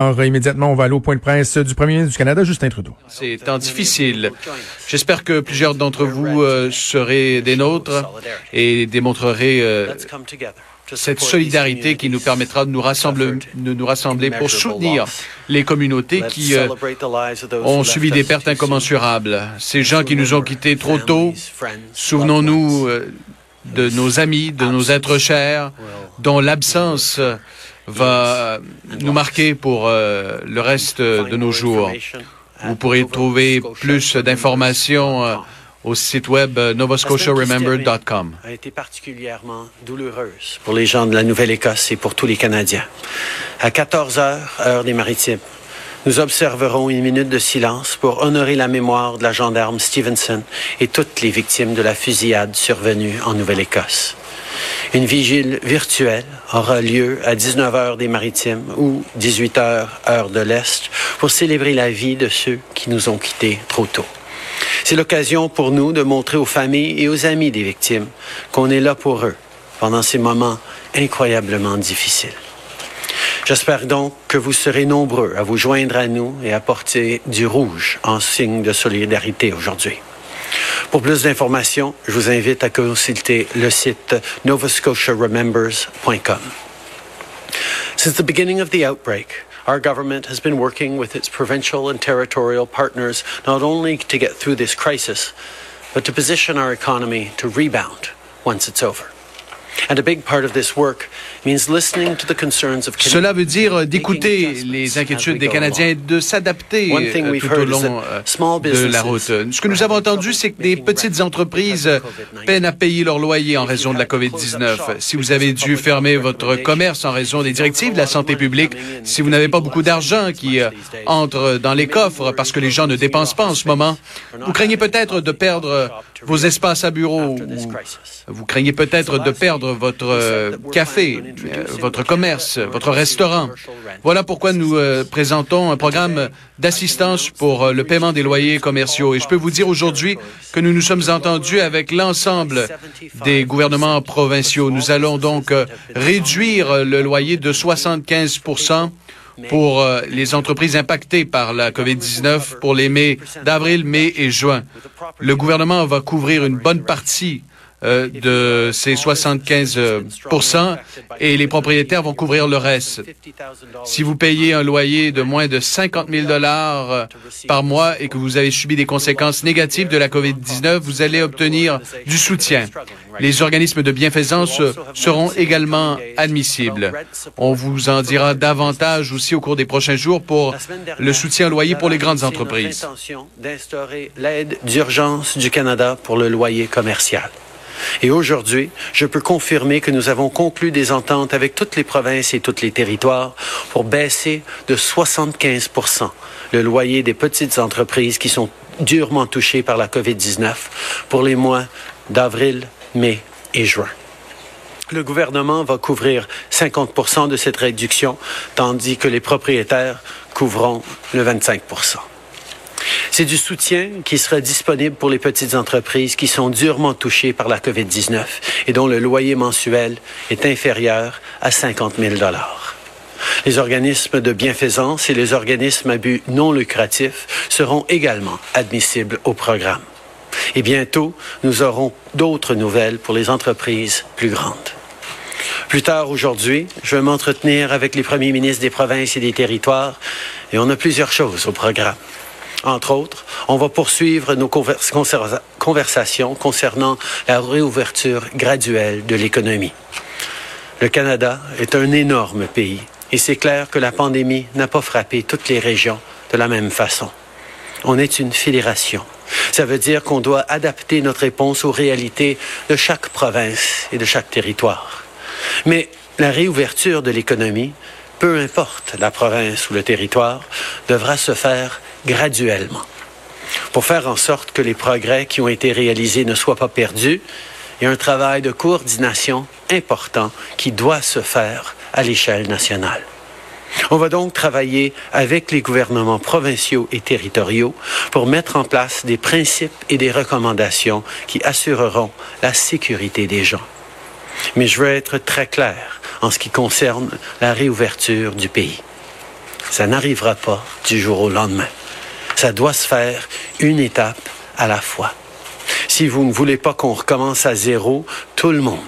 Alors, immédiatement, on va aller au point de presse du premier ministre du Canada, Justin Trudeau. C'est temps difficile. J'espère que plusieurs d'entre vous euh, serez des nôtres et démontrerez euh, cette solidarité qui nous permettra de nous rassembler, pour soutenir les communautés qui euh, ont subi des pertes incommensurables. Ces gens qui nous ont quittés trop tôt, souvenons-nous de nos amis, de nos êtres chers, dont l'absence va nous marquer pour euh, le reste de nos jours. Vous pourrez trouver plus d'informations euh, au site web euh, novascotiaremembered.com. a été particulièrement douloureuse pour les gens de la Nouvelle-Écosse et pour tous les Canadiens. À 14 heures, heure des Maritimes, nous observerons une minute de silence pour honorer la mémoire de la gendarme Stevenson et toutes les victimes de la fusillade survenue en Nouvelle-Écosse. Une vigile virtuelle aura lieu à 19 heures des Maritimes ou 18 heures heure de l'Est pour célébrer la vie de ceux qui nous ont quittés trop tôt. C'est l'occasion pour nous de montrer aux familles et aux amis des victimes qu'on est là pour eux pendant ces moments incroyablement difficiles. J'espère donc que vous serez nombreux à vous joindre à nous et à porter du rouge en signe de solidarité aujourd'hui. Pour plus d'informations, je vous invite à consulter le site novascotiaremembers.com. Since the beginning of the outbreak, our government has been working with its provincial and territorial partners not only to get through this crisis, but to position our economy to rebound once it's over. Cela veut dire d'écouter les inquiétudes des Canadiens et de s'adapter euh, tout au long euh, de la route. Ce que nous avons entendu, c'est que des petites entreprises euh, peinent à payer leur loyer en raison de la COVID-19. Si vous avez dû fermer votre commerce en raison des directives de la santé publique, si vous n'avez pas beaucoup d'argent qui entre dans les coffres parce que les gens ne dépensent pas en ce moment, vous craignez peut-être de perdre vos espaces à bureau, ou vous craignez peut-être de perdre votre café, euh, votre commerce, votre restaurant. Voilà pourquoi nous euh, présentons un programme d'assistance pour euh, le paiement des loyers commerciaux. Et je peux vous dire aujourd'hui que nous nous sommes entendus avec l'ensemble des gouvernements provinciaux. Nous allons donc réduire le loyer de 75% pour les entreprises impactées par la COVID-19 pour les mai d'avril, mai et juin. Le gouvernement va couvrir une bonne partie euh, de ces 75% euh, et les propriétaires vont couvrir le reste. Si vous payez un loyer de moins de 50 000 dollars euh, par mois et que vous avez subi des conséquences négatives de la COVID-19, vous allez obtenir du soutien. Les organismes de bienfaisance seront également admissibles. On vous en dira davantage aussi au cours des prochains jours pour le soutien au loyer pour les grandes entreprises. d'instaurer l'aide d'urgence du Canada pour le loyer commercial. Et aujourd'hui, je peux confirmer que nous avons conclu des ententes avec toutes les provinces et tous les territoires pour baisser de 75% le loyer des petites entreprises qui sont durement touchées par la COVID-19 pour les mois d'avril, mai et juin. Le gouvernement va couvrir 50% de cette réduction, tandis que les propriétaires couvriront le 25 c'est du soutien qui sera disponible pour les petites entreprises qui sont durement touchées par la COVID-19 et dont le loyer mensuel est inférieur à 50 000 les organismes de bienfaisance et les organismes à but non lucratif seront également admissibles au programme. Et bientôt, nous aurons d'autres nouvelles pour les entreprises plus grandes. Plus tard aujourd'hui, je vais m'entretenir avec les premiers ministres des provinces et des territoires et on a plusieurs choses au programme. Entre autres, on va poursuivre nos conversations concernant la réouverture graduelle de l'économie. Le Canada est un énorme pays et c'est clair que la pandémie n'a pas frappé toutes les régions de la même façon. On est une fédération. Ça veut dire qu'on doit adapter notre réponse aux réalités de chaque province et de chaque territoire. Mais la réouverture de l'économie, peu importe la province ou le territoire, devra se faire graduellement pour faire en sorte que les progrès qui ont été réalisés ne soient pas perdus. Il y a un travail de coordination important qui doit se faire à l'échelle nationale. On va donc travailler avec les gouvernements provinciaux et territoriaux pour mettre en place des principes et des recommandations qui assureront la sécurité des gens. Mais je veux être très clair en ce qui concerne la réouverture du pays. Ça n'arrivera pas du jour au lendemain. Ça doit se faire une étape à la fois. Si vous ne voulez pas qu'on recommence à zéro, tout le monde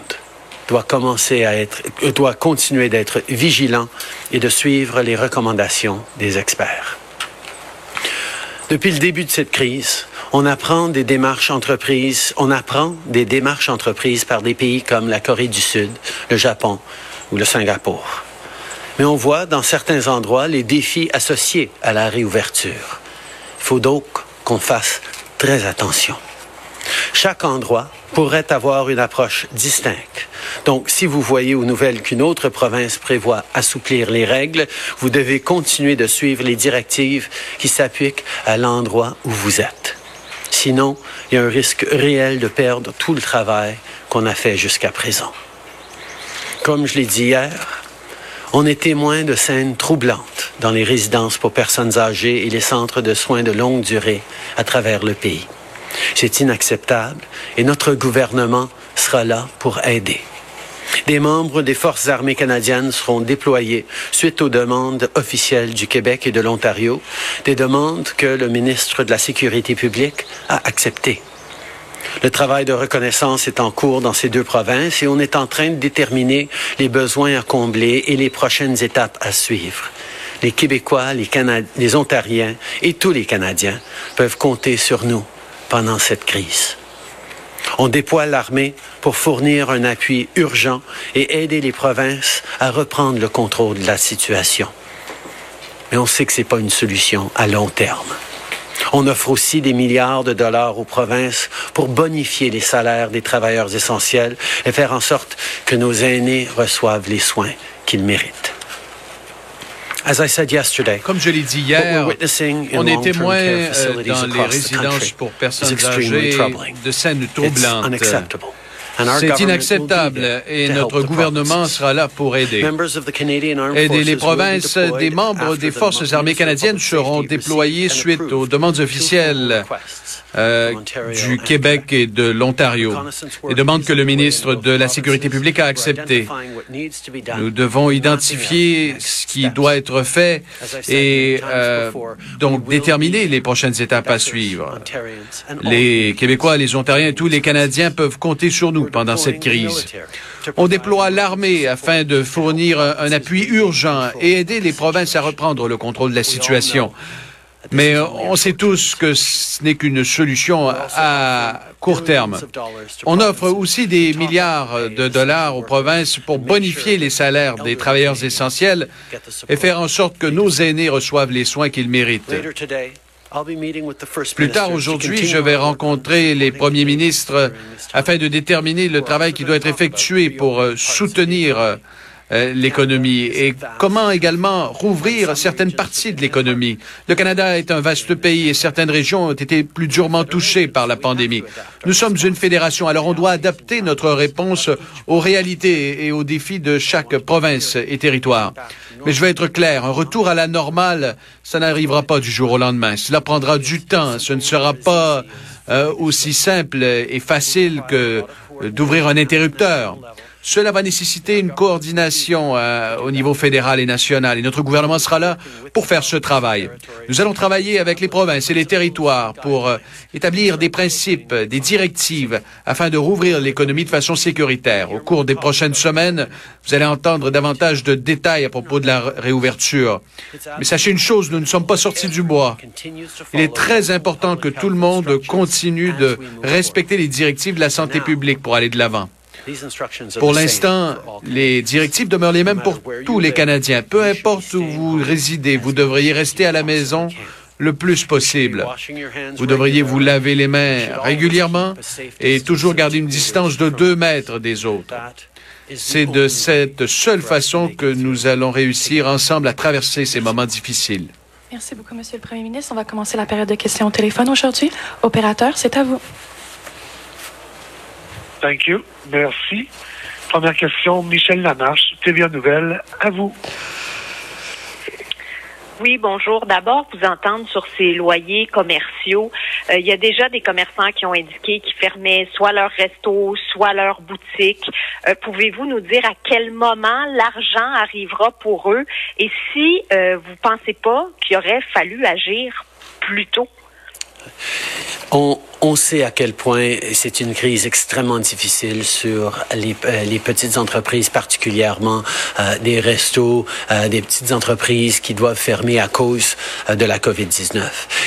doit commencer à être, doit continuer d'être vigilant et de suivre les recommandations des experts. Depuis le début de cette crise, on apprend des démarches entreprises, on apprend des démarches entreprises par des pays comme la Corée du Sud, le Japon ou le Singapour. Mais on voit dans certains endroits les défis associés à la réouverture. Faut donc qu'on fasse très attention. Chaque endroit pourrait avoir une approche distincte. Donc, si vous voyez aux nouvelles qu'une autre province prévoit assouplir les règles, vous devez continuer de suivre les directives qui s'appliquent à l'endroit où vous êtes. Sinon, il y a un risque réel de perdre tout le travail qu'on a fait jusqu'à présent. Comme je l'ai dit hier, on est témoin de scènes troublantes dans les résidences pour personnes âgées et les centres de soins de longue durée à travers le pays. C'est inacceptable et notre gouvernement sera là pour aider. Des membres des Forces armées canadiennes seront déployés suite aux demandes officielles du Québec et de l'Ontario, des demandes que le ministre de la Sécurité publique a acceptées. Le travail de reconnaissance est en cours dans ces deux provinces et on est en train de déterminer les besoins à combler et les prochaines étapes à suivre. Les Québécois, les, Ontariens et tous les Canadiens peuvent compter sur nous pendant cette crise. On déploie l'armée pour fournir un appui urgent et aider les provinces à reprendre le contrôle de la situation. Mais on sait que ce n'est pas une solution à long terme. On offre aussi des milliards de dollars aux provinces pour bonifier les salaires des travailleurs essentiels et faire en sorte que nos aînés reçoivent les soins qu'ils méritent. Comme je l'ai dit hier, on est témoin euh, dans les résidences pour personnes âgées de scènes troublantes. C'est inacceptable et notre gouvernement sera là pour aider. Aider les provinces, des membres des Forces armées canadiennes seront déployés suite aux demandes officielles euh, du Québec et de l'Ontario, et demandes que le ministre de la Sécurité publique a acceptées. Nous devons identifier ce qui doit être fait et euh, donc déterminer les prochaines étapes à suivre. Les Québécois, les Ontariens et tous les Canadiens peuvent compter sur nous pendant cette crise. On déploie l'armée afin de fournir un appui urgent et aider les provinces à reprendre le contrôle de la situation. Mais on sait tous que ce n'est qu'une solution à court terme. On offre aussi des milliards de dollars aux provinces pour bonifier les salaires des travailleurs essentiels et faire en sorte que nos aînés reçoivent les soins qu'ils méritent. Plus tard aujourd'hui, je vais rencontrer les premiers ministres afin de déterminer le travail qui doit être effectué pour euh, soutenir euh, l'économie et comment également rouvrir certaines parties de l'économie. Le Canada est un vaste pays et certaines régions ont été plus durement touchées par la pandémie. Nous sommes une fédération, alors on doit adapter notre réponse aux réalités et aux défis de chaque province et territoire. Mais je vais être clair, un retour à la normale, ça n'arrivera pas du jour au lendemain. Cela prendra du temps. Ce ne sera pas euh, aussi simple et facile que d'ouvrir un interrupteur. Cela va nécessiter une coordination euh, au niveau fédéral et national et notre gouvernement sera là pour faire ce travail. Nous allons travailler avec les provinces et les territoires pour euh, établir des principes, des directives afin de rouvrir l'économie de façon sécuritaire. Au cours des prochaines semaines, vous allez entendre davantage de détails à propos de la réouverture. Mais sachez une chose, nous ne sommes pas sortis du bois. Il est très important que tout le monde continue de respecter les directives de la santé publique pour aller de l'avant. Pour l'instant, les directives demeurent les mêmes pour tous les Canadiens. Peu importe où vous résidez, vous devriez rester à la maison le plus possible. Vous devriez vous laver les mains régulièrement et toujours garder une distance de deux mètres des autres. C'est de cette seule façon que nous allons réussir ensemble à traverser ces moments difficiles. Merci beaucoup, Monsieur le Premier ministre. On va commencer la période de questions au téléphone aujourd'hui. Opérateur, c'est à vous. Thank you. Merci. Première question, Michel Lamarche, TVA Nouvelle, à vous. Oui, bonjour. D'abord, vous entendre sur ces loyers commerciaux. il y a déjà des commerçants qui ont indiqué qu'ils fermaient soit leur resto, soit leur boutique. Pouvez-vous nous dire à quel moment l'argent arrivera pour eux? Et si vous pensez pas qu'il aurait fallu agir plus tôt? On, on sait à quel point c'est une crise extrêmement difficile sur les, euh, les petites entreprises, particulièrement euh, des restos, euh, des petites entreprises qui doivent fermer à cause de la COVID-19.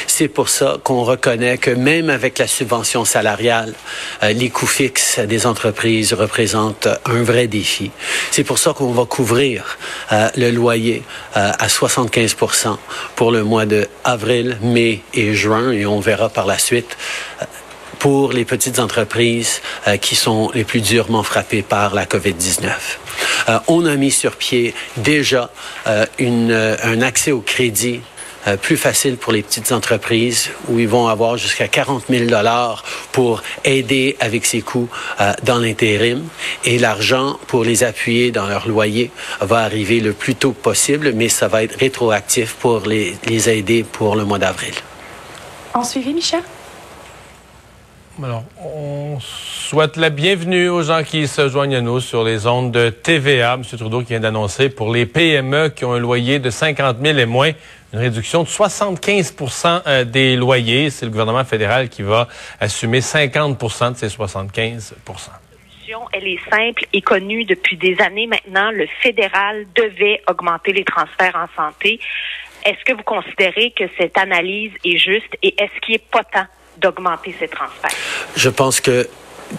C'est pour ça qu'on reconnaît que même avec la subvention salariale, les coûts fixes des entreprises représentent un vrai défi. C'est pour ça qu'on va couvrir le loyer à 75% pour le mois de avril, mai et juin, et on verra par la suite pour les petites entreprises euh, qui sont les plus durement frappées par la COVID-19. Euh, on a mis sur pied déjà euh, un accès au crédit plus facile pour les petites entreprises où ils vont avoir jusqu'à 40 000 dollars pour aider avec ces coûts dans l'intérim et l'argent pour les appuyer dans leur loyer va arriver le plus tôt possible, mais ça va être rétroactif pour les, les aider pour le mois d'avril. En suivi, Michel? Alors, on souhaite la bienvenue aux gens qui se joignent à nous sur les ondes de TVA. M. Trudeau qui vient d'annoncer pour les PME qui ont un loyer de 50 000 et moins, une réduction de 75% euh, des loyers. C'est le gouvernement fédéral qui va assumer 50% de ces 75% elle est simple et connue depuis des années maintenant. Le fédéral devait augmenter les transferts en santé. Est-ce que vous considérez que cette analyse est juste et est-ce qu'il est pas temps d'augmenter ces transferts? Je pense que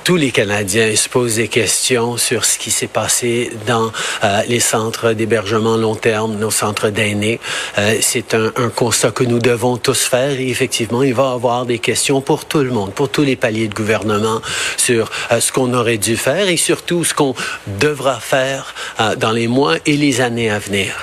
tous les Canadiens se posent des questions sur ce qui s'est passé dans euh, les centres d'hébergement long terme, nos centres d'aînés. Euh, c'est un, constat que nous devons tous faire et effectivement, il va y avoir des questions pour tout le monde, pour tous les paliers de gouvernement sur euh, ce qu'on aurait dû faire et surtout ce qu'on devra faire dans les mois et les années à venir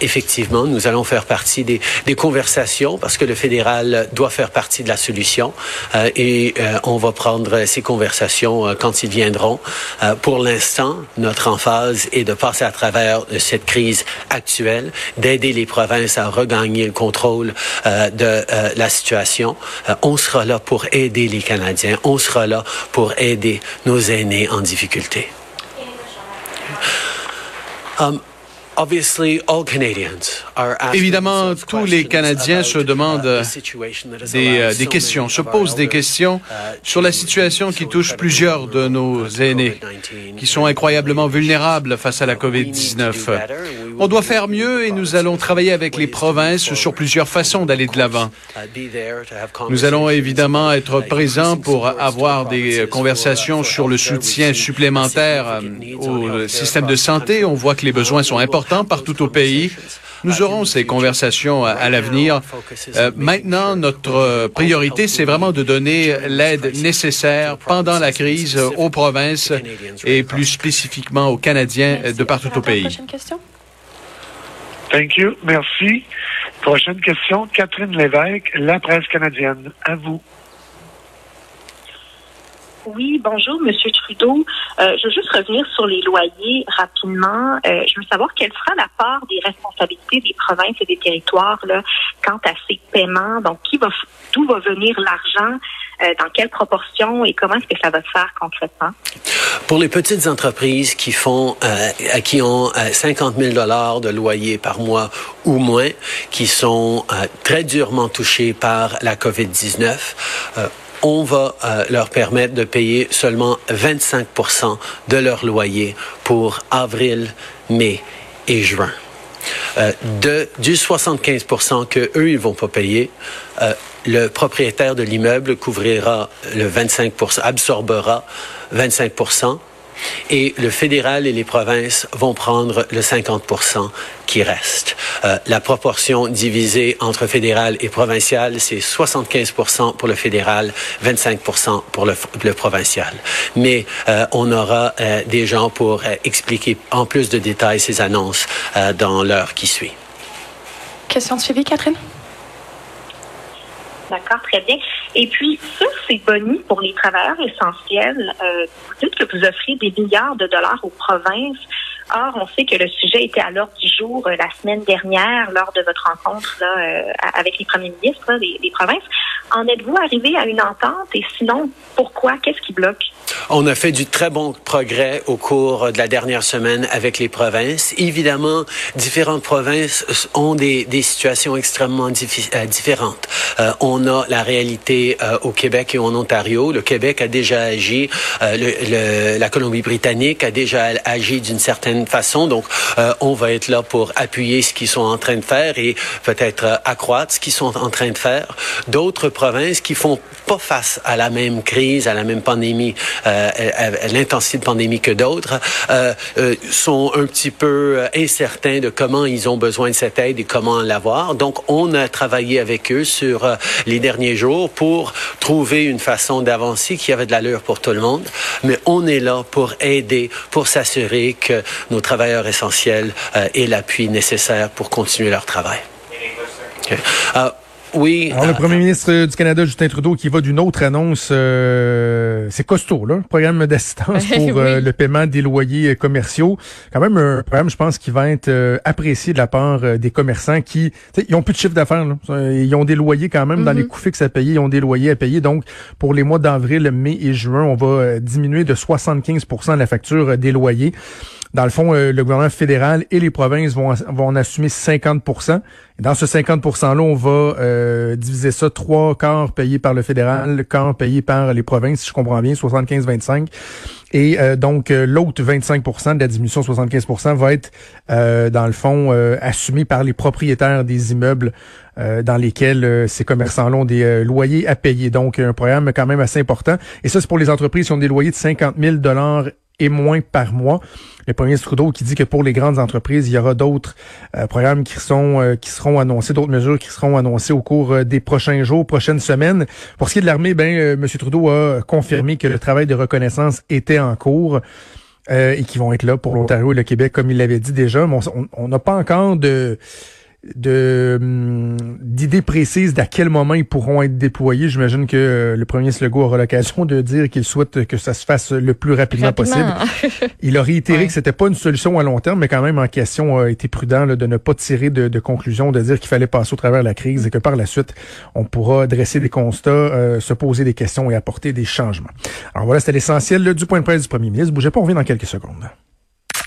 effectivement, nous allons faire partie des, des, conversations parce que le fédéral doit faire partie de la solution euh, et euh, on va prendre ces conversations euh, quand ils viendront. Euh, pour l'instant, notre emphase est de passer à travers cette crise actuelle, d'aider les provinces à regagner le contrôle de la situation. on sera là pour aider les Canadiens. On sera là pour aider nos aînés en difficulté. Évidemment, tous les Canadiens se demandent uh, des, euh, des, questions, se posent des questions uh, sur la situation qui touche plusieurs de nos aînés, qui sont incroyablement vulnérables face à la COVID-19. On doit faire mieux et nous allons travailler avec les provinces sur plusieurs façons d'aller de l'avant. Nous allons évidemment être présents pour avoir des conversations sur le soutien supplémentaire au système de santé. On voit que les besoins sont importants partout au pays. Nous aurons ces conversations à, l'avenir. Euh, maintenant, notre priorité, c'est vraiment de donner l'aide nécessaire pendant la crise aux provinces et plus spécifiquement aux Canadiens de partout au pays. Thank you. Merci. Prochaine question, Catherine Lévesque, La Presse canadienne. À vous. Oui, bonjour, Monsieur Trudeau. Euh, je veux juste revenir sur les loyers rapidement. Euh, je veux savoir quelle sera la part des responsabilités des provinces et des territoires là, quant à ces paiements. Donc, qui va, d'où va venir l'argent? Euh, dans quelle proportion et comment est-ce que ça va se faire concrètement? Pour les petites entreprises qui font, qui ont 50 000 dollars de loyer par mois ou moins, qui sont très durement touchées par la COVID-19, on va euh, leur permettre de payer seulement 25% de leur loyer pour avril, mai et juin. Euh, de, du 75% que eux ils vont pas payer, euh, le propriétaire de l'immeuble couvrira le 25% absorbera 25 et le fédéral et les provinces vont prendre le 50% qui reste. Euh, la proportion divisée entre fédéral et provincial, c'est 75% pour le fédéral, 25% pour le, provincial. Mais euh, on aura euh, des gens pour expliquer en plus de détails ces annonces dans l'heure qui suit. Question de suivi, Catherine? D'accord, très bien. Et puis, sur ces bonus pour les travailleurs essentiels, euh, vous dites que vous offrez des milliards de dollars aux provinces. Or, on sait que le sujet était à l'ordre du jour euh, la semaine dernière lors de votre rencontre là, euh, avec les premiers ministres des, provinces. En êtes-vous arrivé à une entente? Et sinon, pourquoi? Qu'est-ce qui bloque? On a fait du très bon progrès au cours de la dernière semaine avec les provinces. Évidemment, différentes provinces ont des, situations extrêmement euh, différentes. Euh, on a la réalité euh, au Québec et en Ontario. Le Québec a déjà agi, la Colombie-Britannique a déjà agi d'une certaine façon. Donc, on va être là pour appuyer ce qu'ils sont en train de faire et peut-être accroître ce qu'ils sont en train de faire. D'autres provinces qui font pas face à la même crise, à la même pandémie, euh, l'intensité de pandémie que d'autres, euh, euh, sont un petit peu incertains de comment ils ont besoin de cette aide et comment l'avoir. Donc, on a travaillé avec eux sur les derniers jours pour trouver une façon d'avancer qui avait de l'allure pour tout le monde. Mais on est là pour aider, pour s'assurer que nos travailleurs essentiels aient l'appui nécessaire pour continuer leur travail. Oui. Alors, le premier ministre du Canada, Justin Trudeau, qui va d'une autre annonce, euh, c'est costaud, là, programme d'assistance pour euh, le paiement des loyers commerciaux. Quand même un programme, je pense, qui va être euh, apprécié de la part des commerçants qui, ils ont plus de chiffre d'affaires. Ils ont des loyers quand même dans les mm-hmm. coûts fixes à payer. Ils ont des loyers à payer. Donc, pour les mois d'avril, mai et juin, on va diminuer de 75 la facture des loyers. Dans le fond, le gouvernement fédéral et les provinces vont, vont en assumer 50% dans ce 50 %-là, on va euh, diviser ça trois quarts payés par le fédéral, le quart par les provinces, si je comprends bien, 75-25. Et euh, donc, euh, l'autre 25% de la diminution 75% va être, dans le fond, assumé par les propriétaires des immeubles dans lesquels ces commerçants-là ont des loyers à payer. Donc, un programme quand même assez important. Et ça, c'est pour les entreprises qui ont des loyers de 50 000 et moins par mois. Le premier ministre Trudeau qui dit que pour les grandes entreprises, il y aura d'autres euh, programmes qui sont euh, qui seront annoncés, d'autres mesures qui seront annoncées au cours euh, des prochains jours, prochaines semaines. Pour ce qui est de l'armée, ben M. Trudeau a confirmé que le travail de reconnaissance était en cours. et qui vont être là pour l'Ontario et le Québec, comme il l'avait dit déjà. Mais on n'a pas encore de de hum, d'idées précises d'à quel moment ils pourront être déployés. J'imagine que euh, le premier Legault aura l'occasion de dire qu'il souhaite que ça se fasse le plus rapidement, possible. Il a réitéré que c'était pas une solution à long terme, mais quand même en question a été prudent de ne pas tirer de, de conclusion, de dire qu'il fallait passer au travers de la crise et que par la suite on pourra dresser des constats, euh, se poser des questions et apporter des changements. Alors voilà, c'était l'essentiel du point de presse du premier ministre. Bougez pas, on revient dans quelques secondes.